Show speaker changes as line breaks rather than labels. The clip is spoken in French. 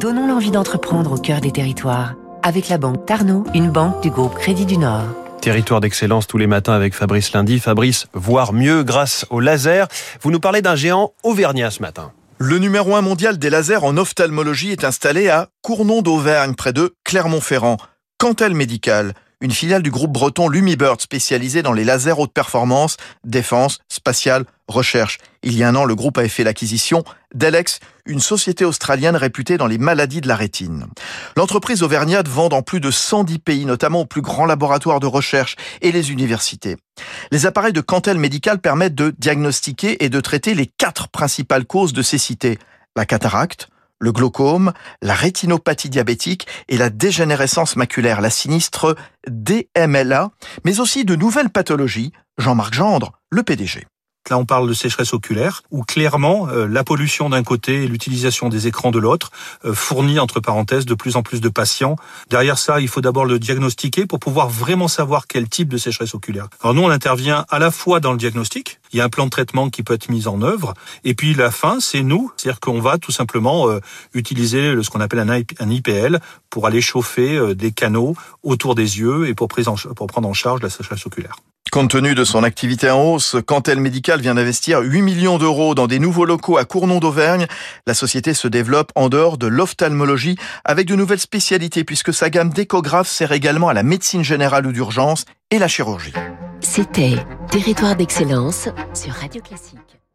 Donnons l'envie d'entreprendre au cœur des territoires avec la banque Tarno, une banque du groupe Crédit du Nord.
Territoire d'excellence tous les matins avec Fabrice Lundi. Fabrice, voir mieux grâce au laser. Vous nous parlez d'un géant auvergnat ce matin.
Le numéro un mondial des lasers en ophtalmologie est installé à Cournon d'Auvergne, près de Clermont-Ferrand. Cantel Médical, une filiale du groupe breton Lumibird spécialisée dans les lasers haute performance, défense, spatiale, recherche. Il y a un an, le groupe avait fait l'acquisition d'Elex, une société australienne réputée dans les maladies de la rétine. L'entreprise auvergnate vend dans plus de 110 pays, notamment aux plus grands laboratoires de recherche et les universités. Les appareils de Cantel Médical permettent de diagnostiquer et de traiter les quatre principales causes de cécité. La cataracte, le glaucome, la rétinopathie diabétique et la dégénérescence maculaire, la sinistre DMLA, mais aussi de nouvelles pathologies. Jean-Marc Gendre, le PDG.
Là, on parle de sécheresse oculaire, où clairement, euh, la pollution d'un côté et l'utilisation des écrans de l'autre euh, fournit, entre parenthèses, de plus en plus de patients. Derrière ça, il faut d'abord le diagnostiquer pour pouvoir vraiment savoir quel type de sécheresse oculaire. Alors nous, on intervient à la fois dans le diagnostic, il y a un plan de traitement qui peut être mis en œuvre, et puis la fin, c'est nous, c'est-à-dire qu'on va tout simplement euh, utiliser ce qu'on appelle un IPL pour aller chauffer des canaux autour des yeux et pour, pour prendre en charge la sécheresse oculaire.
Compte tenu de son activité en hausse, Cantel Médical vient d'investir 8 millions d'euros dans des nouveaux locaux à Cournon d'Auvergne. La société se développe en dehors de l'ophtalmologie avec de nouvelles spécialités puisque sa gamme d'échographes sert également à la médecine générale ou d'urgence et la chirurgie.
C'était Territoire d'excellence sur Radio Classique.